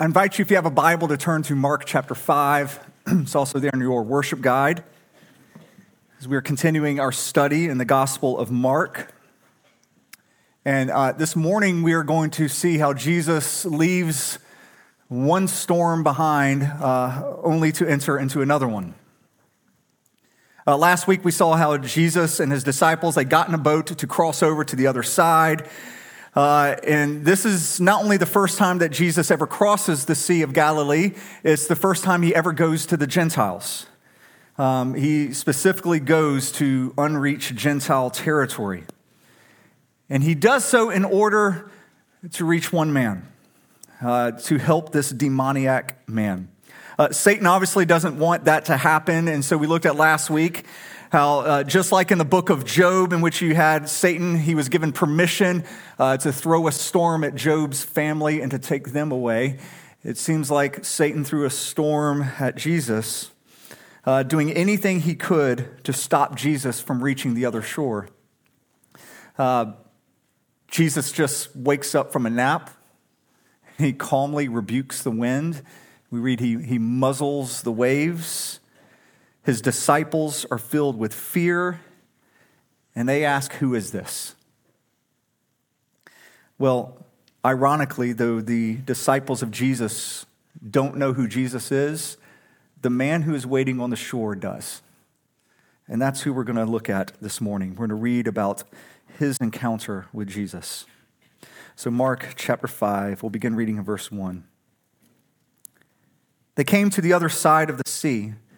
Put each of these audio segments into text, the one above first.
I invite you, if you have a Bible, to turn to Mark chapter 5. it's also there in your worship guide. As we are continuing our study in the Gospel of Mark. And uh, this morning, we are going to see how Jesus leaves one storm behind uh, only to enter into another one. Uh, last week, we saw how Jesus and his disciples they got in a boat to cross over to the other side. Uh, and this is not only the first time that Jesus ever crosses the Sea of Galilee, it's the first time he ever goes to the Gentiles. Um, he specifically goes to unreached Gentile territory. And he does so in order to reach one man, uh, to help this demoniac man. Uh, Satan obviously doesn't want that to happen. And so we looked at last week how, uh, just like in the book of Job, in which you had Satan, he was given permission uh, to throw a storm at Job's family and to take them away. It seems like Satan threw a storm at Jesus, uh, doing anything he could to stop Jesus from reaching the other shore. Uh, Jesus just wakes up from a nap. He calmly rebukes the wind. We read he, he muzzles the waves. His disciples are filled with fear, and they ask, Who is this? Well, ironically, though the disciples of Jesus don't know who Jesus is, the man who is waiting on the shore does. And that's who we're going to look at this morning. We're going to read about his encounter with Jesus. So, Mark chapter 5, we'll begin reading in verse 1. They came to the other side of the sea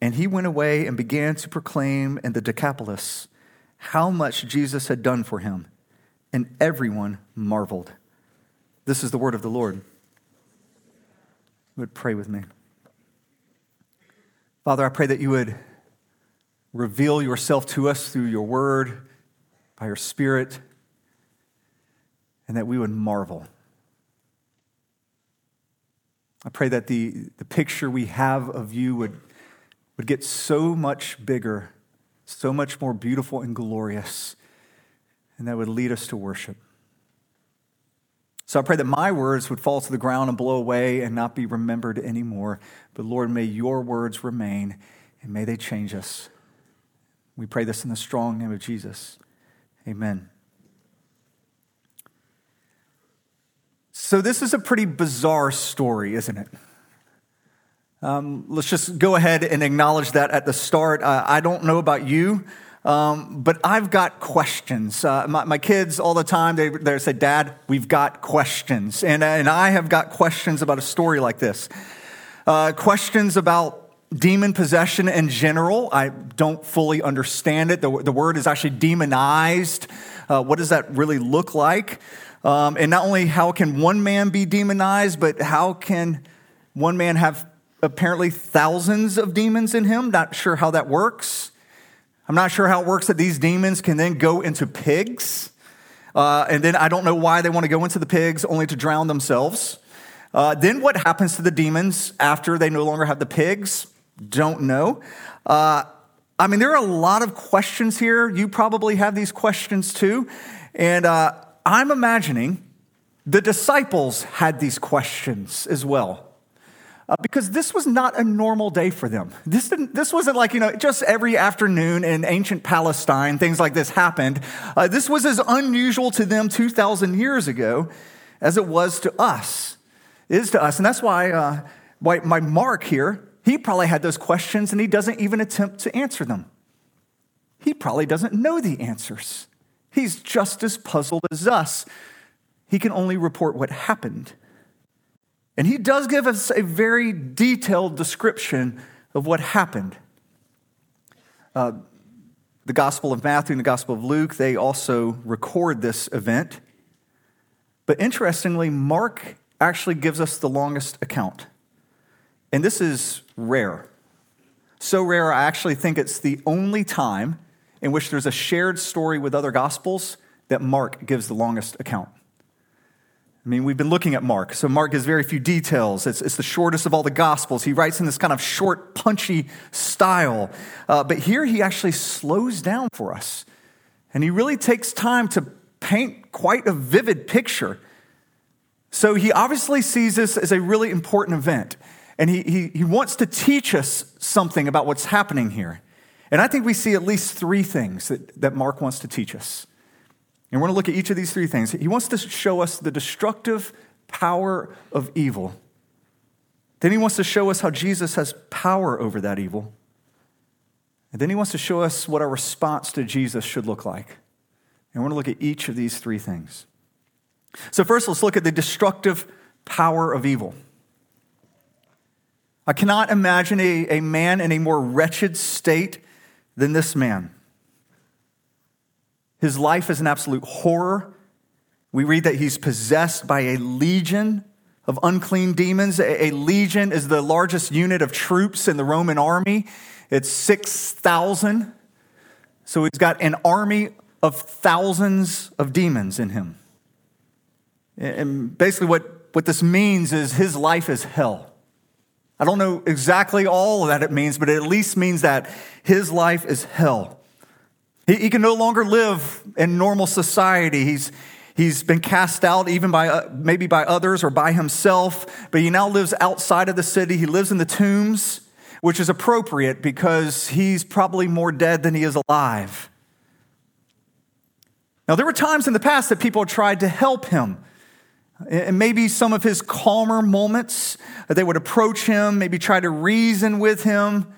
And he went away and began to proclaim in the Decapolis how much Jesus had done for him. And everyone marveled. This is the word of the Lord. Would pray with me. Father, I pray that you would reveal yourself to us through your word, by your spirit, and that we would marvel. I pray that the, the picture we have of you would would get so much bigger, so much more beautiful and glorious, and that would lead us to worship. So I pray that my words would fall to the ground and blow away and not be remembered anymore. But Lord, may your words remain and may they change us. We pray this in the strong name of Jesus. Amen. So, this is a pretty bizarre story, isn't it? Um, let's just go ahead and acknowledge that at the start. Uh, I don't know about you, um, but I've got questions. Uh, my, my, kids all the time, they, they say, Dad, we've got questions. And, and I have got questions about a story like this. Uh, questions about demon possession in general. I don't fully understand it. The, the word is actually demonized. Uh, what does that really look like? Um, and not only how can one man be demonized, but how can one man have apparently thousands of demons in him? Not sure how that works. I'm not sure how it works that these demons can then go into pigs. Uh, and then I don't know why they want to go into the pigs only to drown themselves. Uh, then what happens to the demons after they no longer have the pigs? Don't know. Uh, I mean, there are a lot of questions here. You probably have these questions too. And uh, I'm imagining the disciples had these questions as well. Uh, because this was not a normal day for them. This, didn't, this wasn't like, you know, just every afternoon in ancient Palestine, things like this happened. Uh, this was as unusual to them 2,000 years ago as it was to us, is to us. And that's why, uh, why my Mark here, he probably had those questions and he doesn't even attempt to answer them. He probably doesn't know the answers. He's just as puzzled as us. He can only report what happened. And he does give us a very detailed description of what happened. Uh, the Gospel of Matthew and the Gospel of Luke, they also record this event. But interestingly, Mark actually gives us the longest account. And this is rare. So rare, I actually think it's the only time in which there's a shared story with other gospels that Mark gives the longest account. I mean, we've been looking at Mark. So, Mark gives very few details. It's, it's the shortest of all the Gospels. He writes in this kind of short, punchy style. Uh, but here he actually slows down for us. And he really takes time to paint quite a vivid picture. So, he obviously sees this as a really important event. And he, he, he wants to teach us something about what's happening here. And I think we see at least three things that, that Mark wants to teach us. And we're going to look at each of these three things. He wants to show us the destructive power of evil. Then he wants to show us how Jesus has power over that evil. And then he wants to show us what our response to Jesus should look like. And we're going to look at each of these three things. So, first, let's look at the destructive power of evil. I cannot imagine a, a man in a more wretched state than this man. His life is an absolute horror. We read that he's possessed by a legion of unclean demons. A legion is the largest unit of troops in the Roman army, it's 6,000. So he's got an army of thousands of demons in him. And basically, what, what this means is his life is hell. I don't know exactly all that it means, but it at least means that his life is hell. He, he can no longer live in normal society. He's, he's been cast out even by uh, maybe by others or by himself, but he now lives outside of the city. He lives in the tombs, which is appropriate because he's probably more dead than he is alive. Now, there were times in the past that people tried to help him. And maybe some of his calmer moments, they would approach him, maybe try to reason with him.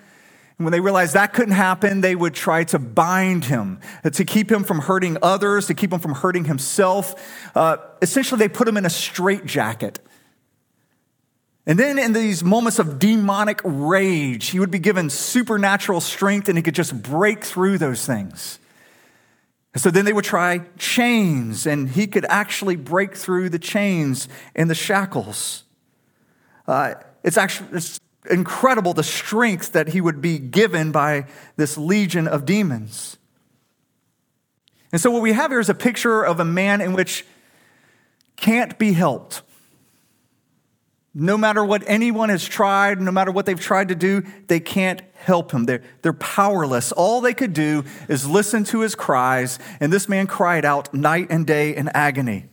When they realized that couldn't happen, they would try to bind him, to keep him from hurting others, to keep him from hurting himself. Uh, essentially, they put him in a straitjacket. And then in these moments of demonic rage, he would be given supernatural strength and he could just break through those things. So then they would try chains, and he could actually break through the chains and the shackles. Uh, it's actually it's incredible the strength that he would be given by this legion of demons. And so what we have here is a picture of a man in which can't be helped. No matter what anyone has tried, no matter what they've tried to do, they can't help him. They're, they're powerless. All they could do is listen to his cries, and this man cried out night and day in agony.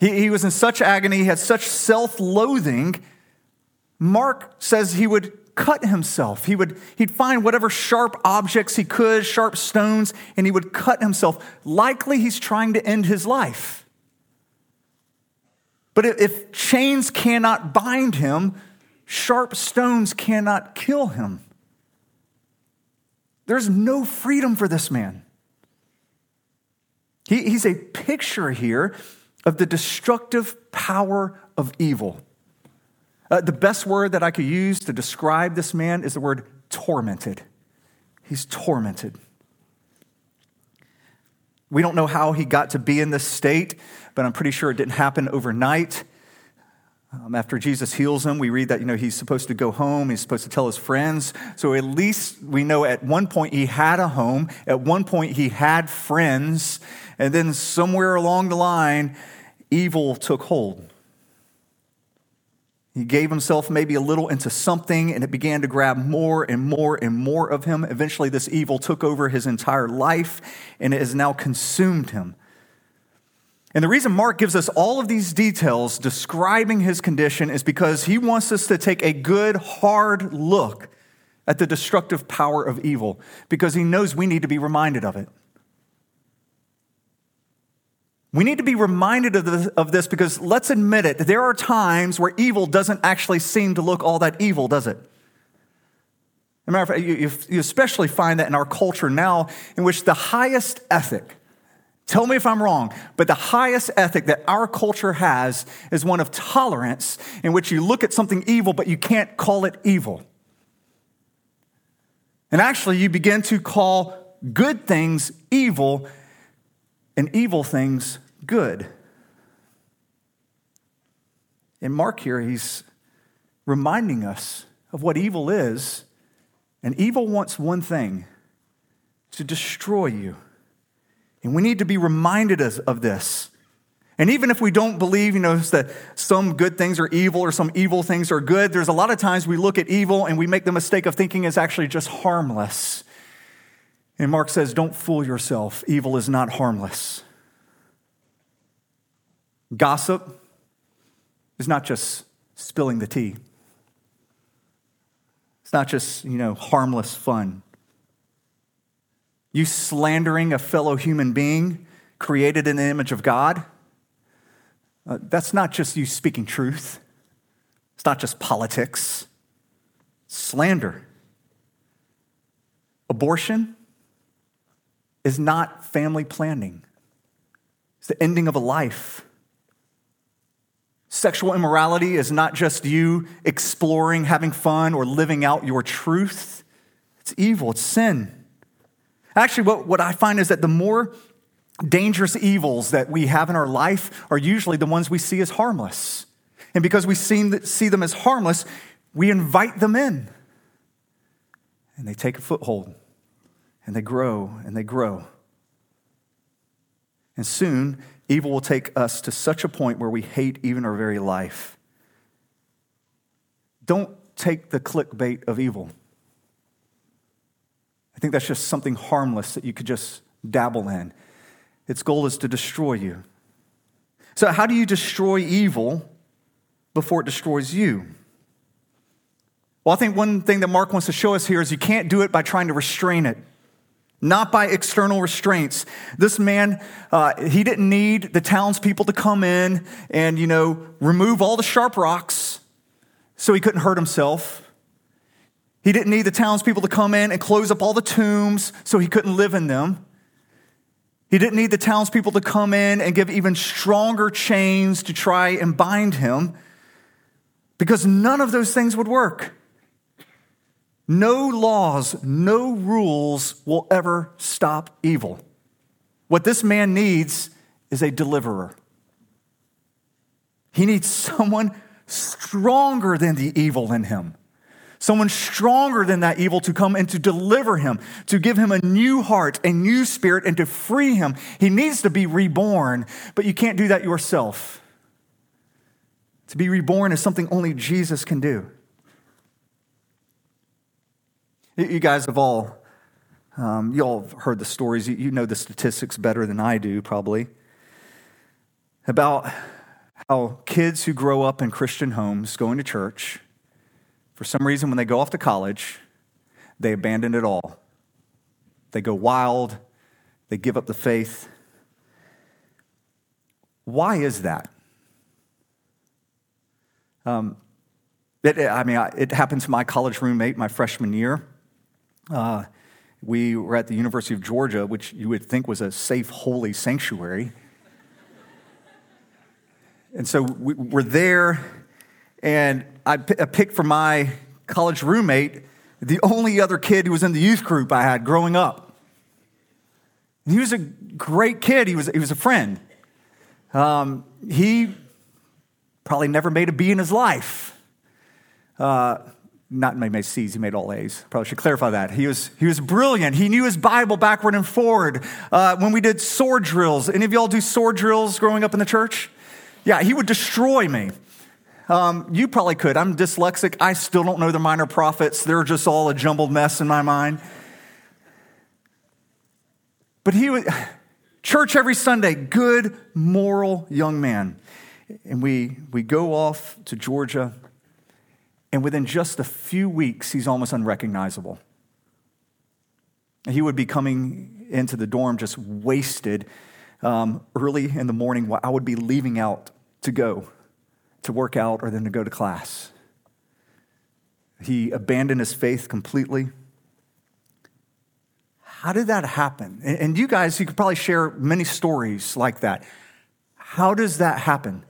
He, he was in such agony, he had such self loathing. Mark says he would cut himself. He would he'd find whatever sharp objects he could, sharp stones, and he would cut himself. Likely he's trying to end his life. But if chains cannot bind him, sharp stones cannot kill him. There's no freedom for this man. He, he's a picture here of the destructive power of evil. Uh, the best word that I could use to describe this man is the word tormented. He's tormented. We don't know how he got to be in this state, but I'm pretty sure it didn't happen overnight. Um, after Jesus heals him, we read that you know he's supposed to go home. He's supposed to tell his friends. So at least we know at one point he had a home. At one point he had friends, and then somewhere along the line, evil took hold. He gave himself maybe a little into something, and it began to grab more and more and more of him. Eventually, this evil took over his entire life, and it has now consumed him. And the reason Mark gives us all of these details describing his condition is because he wants us to take a good, hard look at the destructive power of evil, because he knows we need to be reminded of it. We need to be reminded of this, of this because let's admit it, there are times where evil doesn't actually seem to look all that evil, does it? As a matter of fact, you, you especially find that in our culture now, in which the highest ethic, tell me if I'm wrong, but the highest ethic that our culture has is one of tolerance, in which you look at something evil, but you can't call it evil. And actually, you begin to call good things evil and evil things good. In Mark here, he's reminding us of what evil is. And evil wants one thing to destroy you. And we need to be reminded of this. And even if we don't believe, you know, that some good things are evil or some evil things are good, there's a lot of times we look at evil and we make the mistake of thinking it's actually just harmless. And Mark says, Don't fool yourself. Evil is not harmless. Gossip is not just spilling the tea. It's not just, you know, harmless fun. You slandering a fellow human being created in the image of God, uh, that's not just you speaking truth. It's not just politics. Slander. Abortion is not family planning. It's the ending of a life. Sexual immorality is not just you exploring, having fun, or living out your truth. It's evil, it's sin. Actually, what, what I find is that the more dangerous evils that we have in our life are usually the ones we see as harmless. And because we see them as harmless, we invite them in. And they take a foothold, and they grow, and they grow. And soon, Evil will take us to such a point where we hate even our very life. Don't take the clickbait of evil. I think that's just something harmless that you could just dabble in. Its goal is to destroy you. So, how do you destroy evil before it destroys you? Well, I think one thing that Mark wants to show us here is you can't do it by trying to restrain it not by external restraints. This man, uh, he didn't need the townspeople to come in and, you know, remove all the sharp rocks so he couldn't hurt himself. He didn't need the townspeople to come in and close up all the tombs so he couldn't live in them. He didn't need the townspeople to come in and give even stronger chains to try and bind him because none of those things would work. No laws, no rules will ever stop evil. What this man needs is a deliverer. He needs someone stronger than the evil in him, someone stronger than that evil to come and to deliver him, to give him a new heart, a new spirit, and to free him. He needs to be reborn, but you can't do that yourself. To be reborn is something only Jesus can do. You guys have all, um, you all have heard the stories. You, know the statistics better than I do, probably, about how kids who grow up in Christian homes going to church For some reason, when they go off to college, they abandon it all. They go wild, they give up the faith. Why is that? Um, it, I mean, it happened to my college roommate my freshman year. Uh, we were at the University of Georgia, which you would think was a safe, holy sanctuary. and so we, we're there, and I, p- I picked for my college roommate the only other kid who was in the youth group I had growing up. And he was a great kid, he was, he was a friend. Um, he probably never made a B in his life. Uh, not made my C's, he made all A's. Probably should clarify that. He was, he was brilliant. He knew his Bible backward and forward. Uh, when we did sword drills, any of y'all do sword drills growing up in the church? Yeah, he would destroy me. Um, you probably could. I'm dyslexic. I still don't know the minor prophets. They're just all a jumbled mess in my mind. But he would, church every Sunday, good, moral young man. And we, we go off to Georgia, and within just a few weeks, he's almost unrecognizable. He would be coming into the dorm just wasted um, early in the morning while I would be leaving out to go to work out or then to go to class. He abandoned his faith completely. How did that happen? And you guys, you could probably share many stories like that. How does that happen?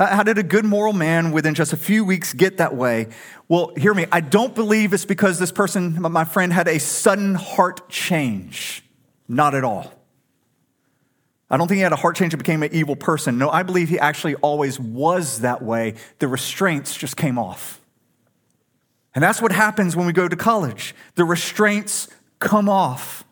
How did a good moral man within just a few weeks get that way? Well, hear me. I don't believe it's because this person, my friend, had a sudden heart change. Not at all. I don't think he had a heart change and became an evil person. No, I believe he actually always was that way. The restraints just came off. And that's what happens when we go to college. The restraints come off.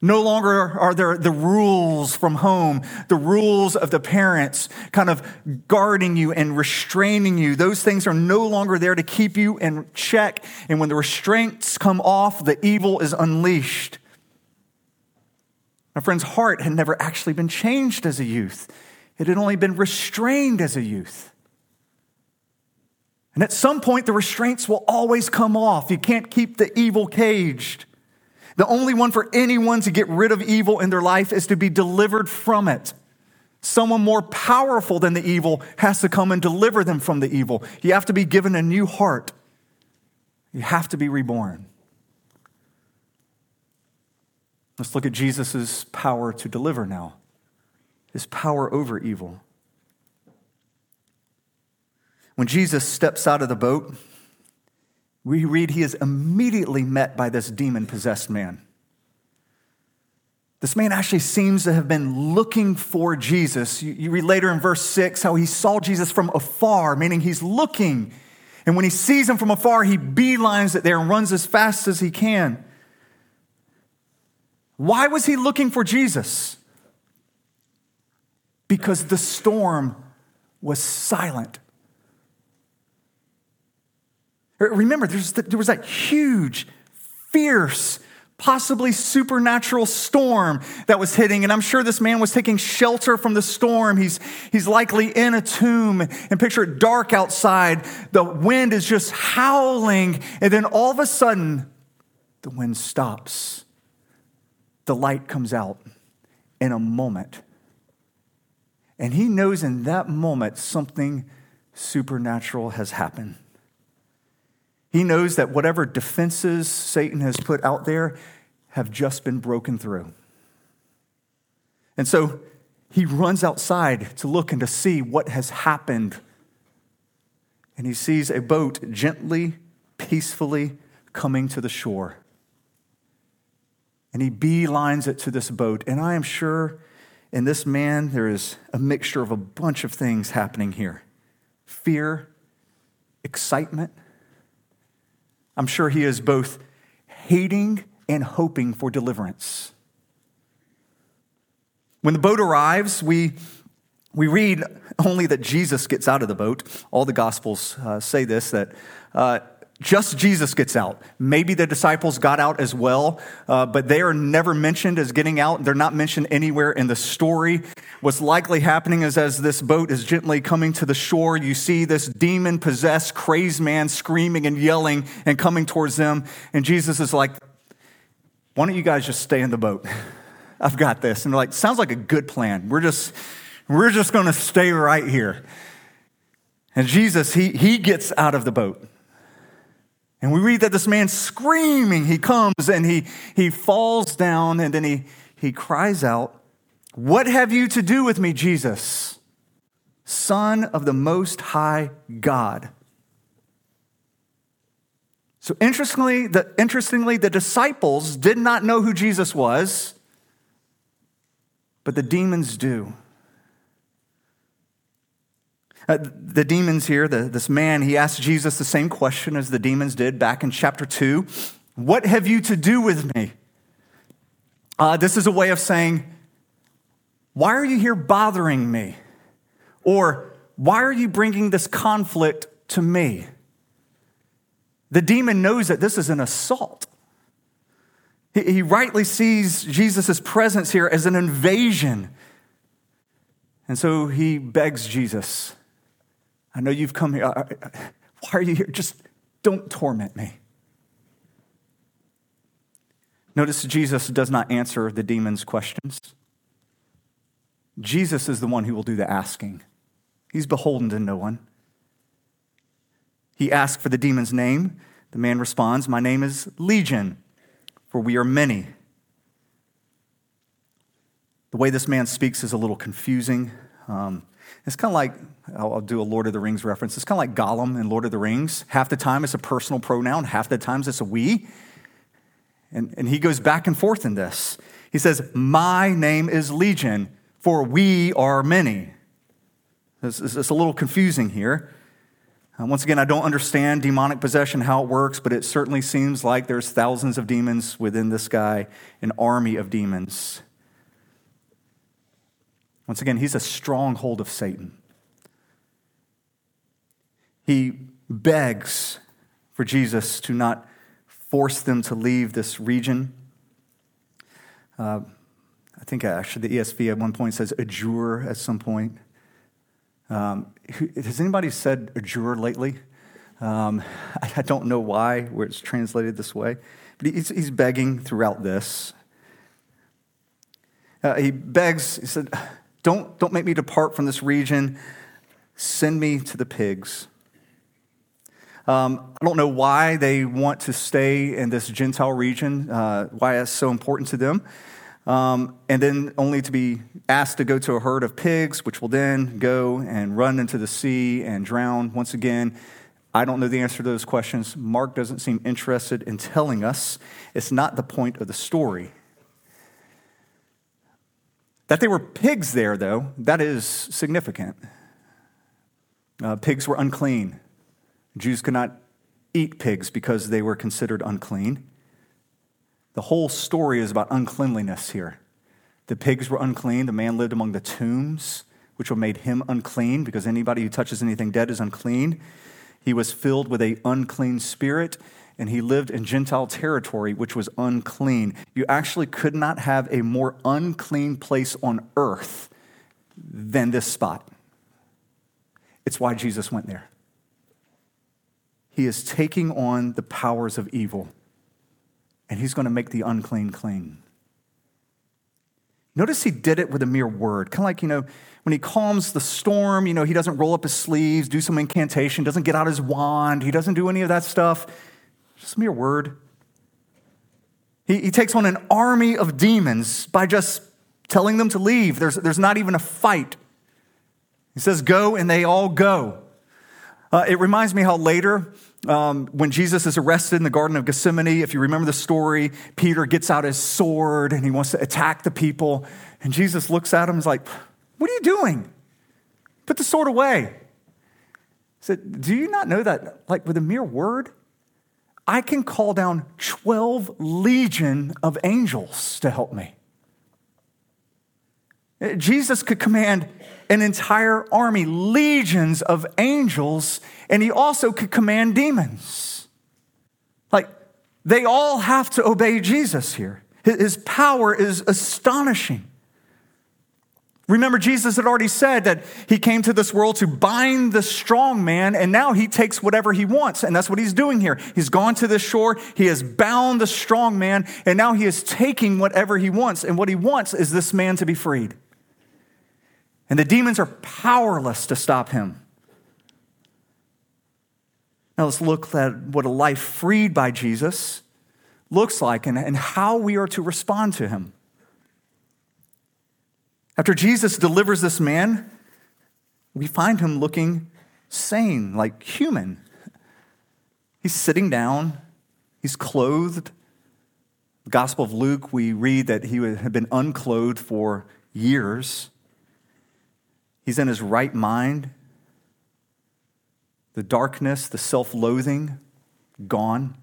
No longer are there the rules from home, the rules of the parents kind of guarding you and restraining you. Those things are no longer there to keep you in check. And when the restraints come off, the evil is unleashed. My friend's heart had never actually been changed as a youth, it had only been restrained as a youth. And at some point, the restraints will always come off. You can't keep the evil caged. The only one for anyone to get rid of evil in their life is to be delivered from it. Someone more powerful than the evil has to come and deliver them from the evil. You have to be given a new heart, you have to be reborn. Let's look at Jesus' power to deliver now, his power over evil. When Jesus steps out of the boat, we read he is immediately met by this demon possessed man. This man actually seems to have been looking for Jesus. You, read later in verse 6 how he saw Jesus from afar, meaning he's looking. And when he sees him from afar, he beelines it there and runs as fast as he can. Why was he looking for Jesus? Because the storm was silent. Remember, there was that huge, fierce, possibly supernatural storm that was hitting. And I'm sure this man was taking shelter from the storm. He's, he's likely in a tomb. And picture it dark outside. The wind is just howling. And then all of a sudden, the wind stops the light comes out in a moment. And he knows in that moment something supernatural has happened. He knows that whatever defenses Satan has put out there have just been broken through. And so he runs outside to look and to see what has happened. And he sees a boat gently, peacefully coming to the shore and he beelines it to this boat. And I am sure in this man there is a mixture of a bunch of things happening here fear, excitement. I'm sure he is both hating and hoping for deliverance. When the boat arrives, we, we read only that Jesus gets out of the boat. All the Gospels uh, say this that uh, just Jesus gets out. Maybe the disciples got out as well, uh, but they are never mentioned as getting out. They're not mentioned anywhere in the story. What's likely happening is as this boat is gently coming to the shore, you see this demon possessed, crazed man screaming and yelling and coming towards them. And Jesus is like, Why don't you guys just stay in the boat? I've got this. And they're like, Sounds like a good plan. We're just, we're just going to stay right here. And Jesus, he, he gets out of the boat. And we read that this man screaming, he comes and he, he falls down and then he, he cries out, What have you to do with me, Jesus, Son of the Most High God? So interestingly, the, interestingly, the disciples did not know who Jesus was, but the demons do. Uh, the demons here, the, this man, he asked Jesus the same question as the demons did back in chapter 2 What have you to do with me? Uh, this is a way of saying, Why are you here bothering me? Or, Why are you bringing this conflict to me? The demon knows that this is an assault. He, he rightly sees Jesus' presence here as an invasion. And so he begs Jesus I know you've come here. Why are you here? Just don't torment me. Notice Jesus does not answer the demon's questions. Jesus is the one who will do the asking. He's beholden to no one. He asks for the demon's name. The man responds, My name is Legion, for we are many. The way this man speaks is a little confusing. Um, it's kind of like, I'll do a Lord of the Rings reference. It's kind of like Gollum in Lord of the Rings. Half the time it's a personal pronoun, half the times it's a we. And, and he goes back and forth in this. He says, My name is Legion, for we are many. It's, it's a little confusing here. Uh, once again, I don't understand demonic possession, how it works, but it certainly seems like there's thousands of demons within this guy, an army of demons. Once again, he's a stronghold of Satan. He begs for Jesus to not force them to leave this region. Uh, I think actually the ESV at one point says adjure at some point. Um, has anybody said adjure lately? Um, I don't know why, where it's translated this way, but he's, he's begging throughout this. Uh, he begs, he said, don't, don't make me depart from this region. Send me to the pigs. Um, I don't know why they want to stay in this Gentile region, uh, why that's so important to them. Um, and then only to be asked to go to a herd of pigs, which will then go and run into the sea and drown. Once again, I don't know the answer to those questions. Mark doesn't seem interested in telling us. It's not the point of the story. That they were pigs there, though, that is significant. Uh, pigs were unclean. Jews could not eat pigs because they were considered unclean. The whole story is about uncleanliness here. The pigs were unclean. The man lived among the tombs, which made him unclean because anybody who touches anything dead is unclean. He was filled with a unclean spirit and he lived in Gentile territory, which was unclean. You actually could not have a more unclean place on earth than this spot. It's why Jesus went there. He is taking on the powers of evil, and he's going to make the unclean clean. Notice he did it with a mere word, kind of like, you know, when he calms the storm, you know, he doesn't roll up his sleeves, do some incantation, doesn't get out his wand, he doesn't do any of that stuff. Just a mere word. He, he takes on an army of demons by just telling them to leave. There's, there's not even a fight. He says, Go, and they all go. Uh, it reminds me how later, um, when Jesus is arrested in the Garden of Gethsemane, if you remember the story, Peter gets out his sword and he wants to attack the people. And Jesus looks at him and is like, What are you doing? Put the sword away. He said, Do you not know that, like, with a mere word, I can call down 12 legion of angels to help me. Jesus could command an entire army, legions of angels, and he also could command demons. Like, they all have to obey Jesus here. His power is astonishing. Remember, Jesus had already said that he came to this world to bind the strong man, and now he takes whatever he wants. And that's what he's doing here. He's gone to the shore, he has bound the strong man, and now he is taking whatever he wants. And what he wants is this man to be freed. And the demons are powerless to stop him. Now let's look at what a life freed by Jesus looks like and, and how we are to respond to him. After Jesus delivers this man, we find him looking sane, like human. He's sitting down, he's clothed. The Gospel of Luke, we read that he had been unclothed for years. He's in his right mind. The darkness, the self loathing, gone.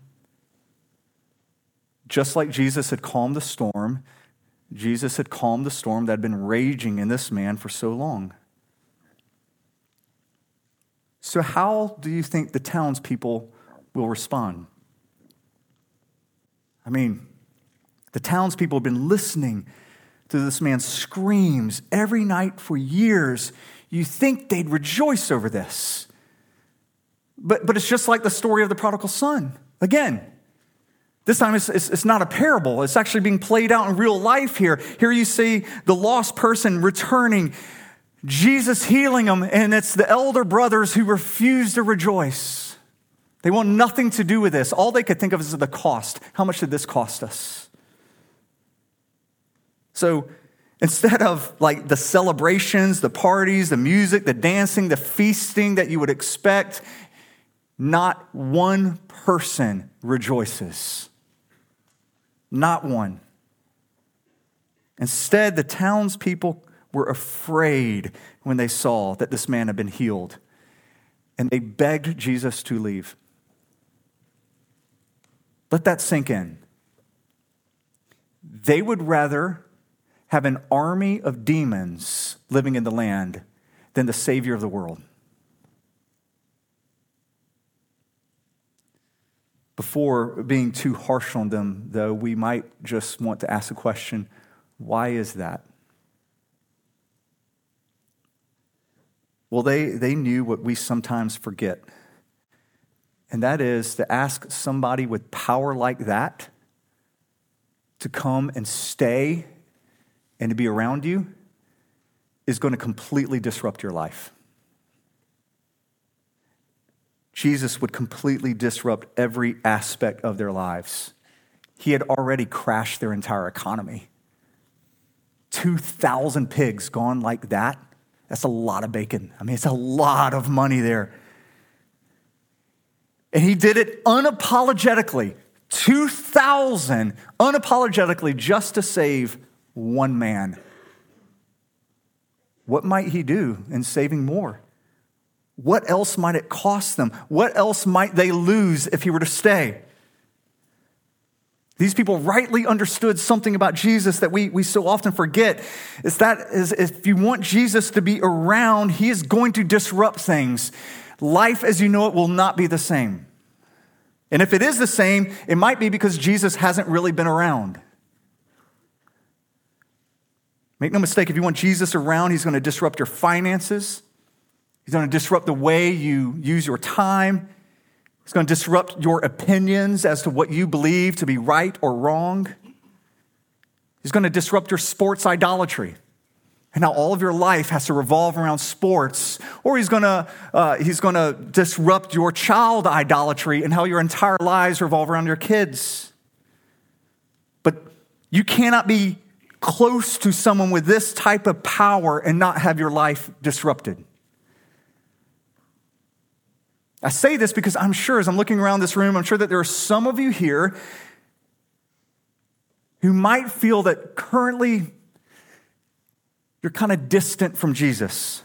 Just like Jesus had calmed the storm, Jesus had calmed the storm that had been raging in this man for so long. So, how do you think the townspeople will respond? I mean, the townspeople have been listening to this man's screams every night for years. You think they'd rejoice over this. But, but it's just like the story of the prodigal son. Again, this time it's, it's, it's, not a parable, it's actually being played out in real life here. Here you see the lost person returning, Jesus healing them, and it's the elder brothers who refuse to rejoice. They want nothing to do with this. All they could think of is the cost. How much did this cost us? So instead of like the celebrations, the parties, the music, the dancing, the feasting that you would expect, not one person rejoices. Not one. Instead, the townspeople were afraid when they saw that this man had been healed, and they begged Jesus to leave. Let that sink in. They would rather have an army of demons living in the land than the Savior of the world. Before being too harsh on them, though, we might just want to ask the question why is that? Well, they, they knew what we sometimes forget, and that is to ask somebody with power like that to come and stay and to be around you is going to completely disrupt your life. Jesus would completely disrupt every aspect of their lives. He had already crashed their entire economy. 2,000 pigs gone like that, that's a lot of bacon. I mean, it's a lot of money there. And he did it unapologetically 2,000 unapologetically just to save one man. What might he do in saving more? What else might it cost them? What else might they lose if he were to stay? These people rightly understood something about Jesus that we, we so often forget. Is that is if you want Jesus to be around, he is going to disrupt things. Life as you know it will not be the same. And if it is the same, it might be because Jesus hasn't really been around. Make no mistake, if you want Jesus around, he's going to disrupt your finances. He's going to disrupt the way you use your time. He's going to disrupt your opinions as to what you believe to be right or wrong. He's going to disrupt your sports idolatry. And now all of your life has to revolve around sports. Or he's going to, uh, he's going to disrupt your child idolatry and how your entire lives revolve around your kids. But you cannot be close to someone with this type of power and not have your life disrupted. I say this because I'm sure, as I'm looking around this room, I'm sure that there are some of you here who might feel that currently you're kind of distant from Jesus.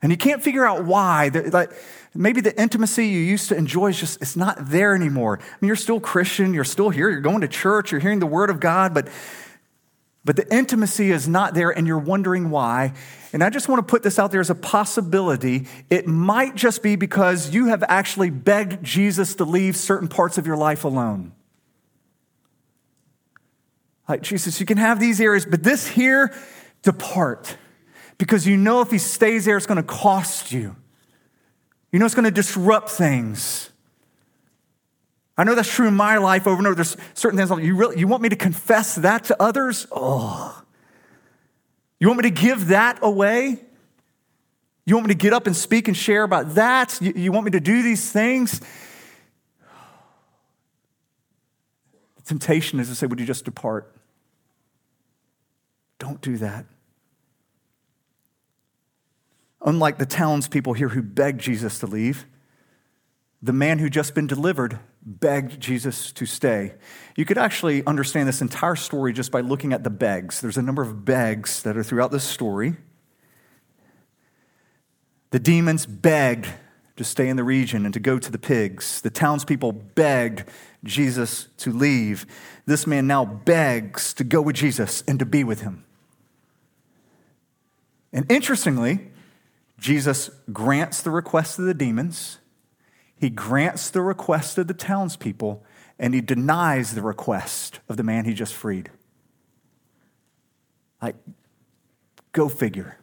And you can't figure out why. That maybe the intimacy you used to enjoy is just it's not there anymore. I mean, you're still Christian, you're still here, you're going to church, you're hearing the word of God, but but the intimacy is not there and you're wondering why. And I just want to put this out there as a possibility. It might just be because you have actually begged Jesus to leave certain parts of your life alone. Like, Jesus, you can have these areas, but this here, depart. Because you know if he stays there, it's going to cost you. You know it's going to disrupt things. I know that's true in my life over and over. There's certain things you, really, you want me to confess that to others? Oh. You want me to give that away? You want me to get up and speak and share about that? You, you want me to do these things? The temptation is to say, Would you just depart? Don't do that. Unlike the townspeople here who begged Jesus to leave, the man who just been delivered begged Jesus to stay. You could actually understand this entire story just by looking at the begs. There's a number of begs that are throughout this story. The demons begged to stay in the region and to go to the pigs. The townspeople begged Jesus to leave. This man now begs to go with Jesus and to be with him. And interestingly, Jesus grants the request of the demons he grants the request of the townspeople and he denies the request of the man he just freed. Like, go figure.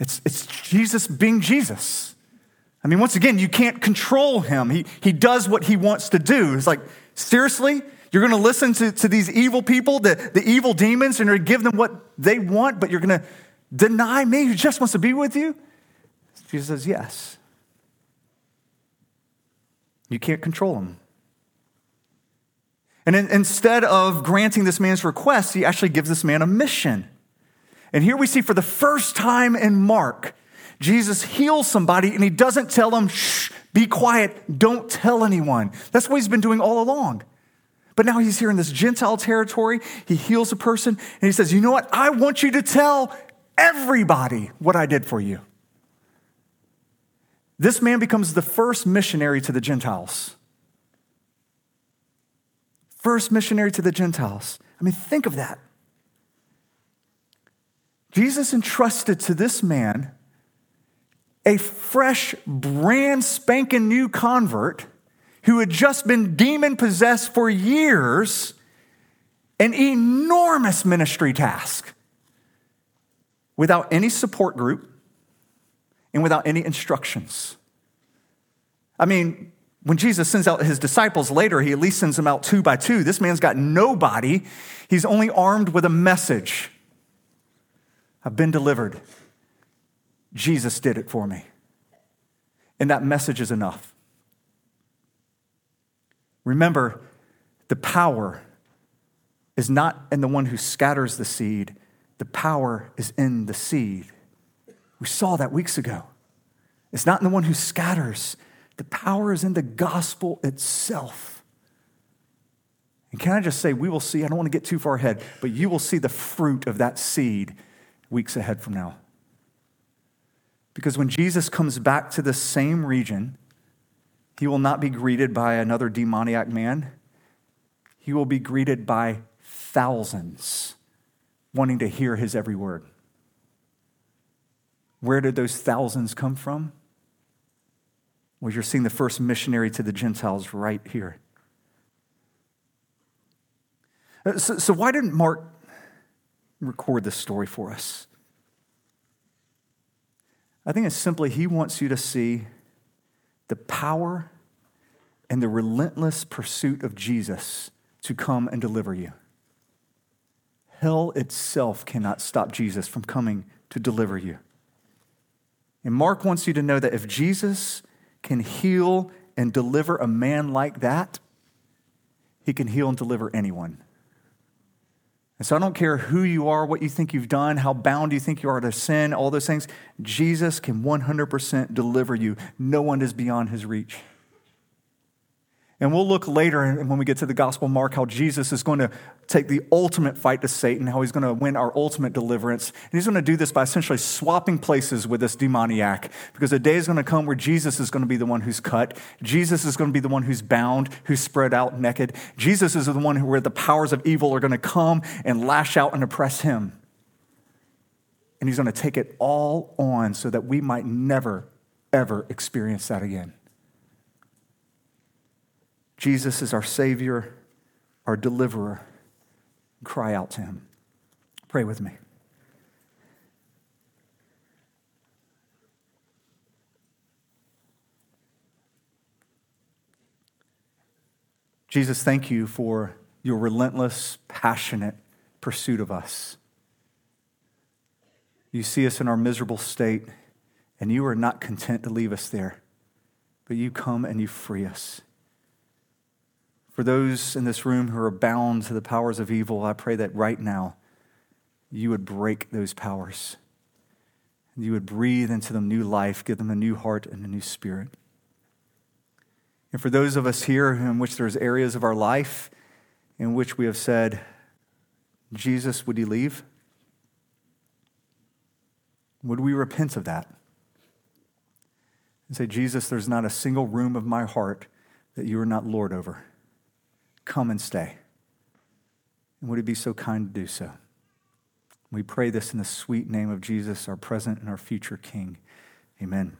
It's, it's Jesus being Jesus. I mean, once again, you can't control him. He, he does what he wants to do. It's like, seriously? You're going to listen to, to these evil people, the, the evil demons, and you're going to give them what they want, but you're going to deny me who just wants to be with you? Jesus says, yes. You can't control him. And in, instead of granting this man's request, he actually gives this man a mission. And here we see for the first time in Mark, Jesus heals somebody and he doesn't tell them, shh, be quiet, don't tell anyone. That's what he's been doing all along. But now he's here in this Gentile territory. He heals a person and he says, You know what? I want you to tell everybody what I did for you. This man becomes the first missionary to the Gentiles. First missionary to the Gentiles. I mean, think of that. Jesus entrusted to this man a fresh, brand spanking new convert who had just been demon possessed for years, an enormous ministry task without any support group, and without any instructions. I mean, when Jesus sends out his disciples later, he at least sends them out two by two. This man's got nobody, he's only armed with a message I've been delivered. Jesus did it for me. And that message is enough. Remember, the power is not in the one who scatters the seed, the power is in the seed. We saw that weeks ago. It's not in the one who scatters, the power is in the gospel itself. And can I just say, we will see, I don't want to get too far ahead, but you will see the fruit of that seed weeks ahead from now. Because when Jesus comes back to the same region, he will not be greeted by another demoniac man. He will be greeted by thousands wanting to hear his every word. Where did those thousands come from? Well, you're seeing the first missionary to the Gentiles right here. Uh, so, so why didn't Mark record this story for us? I think it's simply he wants you to see the power and the relentless pursuit of Jesus to come and deliver you. Hell itself cannot stop Jesus from coming to deliver you. And Mark wants you to know that if Jesus can heal and deliver a man like that, he can heal and deliver anyone. And so I don't care who you are, what you think you've done, how bound you think you are to sin, all those things. Jesus can 100% deliver you. No one is beyond his reach. And we'll look later when we get to the Gospel Mark how Jesus is going to take the ultimate fight to Satan, how he's going to win our ultimate deliverance. And he's going to do this by essentially swapping places with this demoniac because a day is going to come where Jesus is going to be the one who's cut. Jesus is going to be the one who's bound, who's spread out naked. Jesus is the one where the powers of evil are going to come and lash out and oppress him. And he's going to take it all on so that we might never, ever experience that again. Jesus is our Savior, our deliverer. Cry out to Him. Pray with me. Jesus, thank you for your relentless, passionate pursuit of us. You see us in our miserable state, and you are not content to leave us there, but you come and you free us. For those in this room who are bound to the powers of evil, I pray that right now you would break those powers. You would breathe into them new life, give them a new heart and a new spirit. And for those of us here in which there's areas of our life in which we have said, Jesus, would you leave? Would we repent of that? And say, Jesus, there's not a single room of my heart that you are not Lord over. Come and stay. And would he be so kind to do so? We pray this in the sweet name of Jesus, our present and our future King. Amen.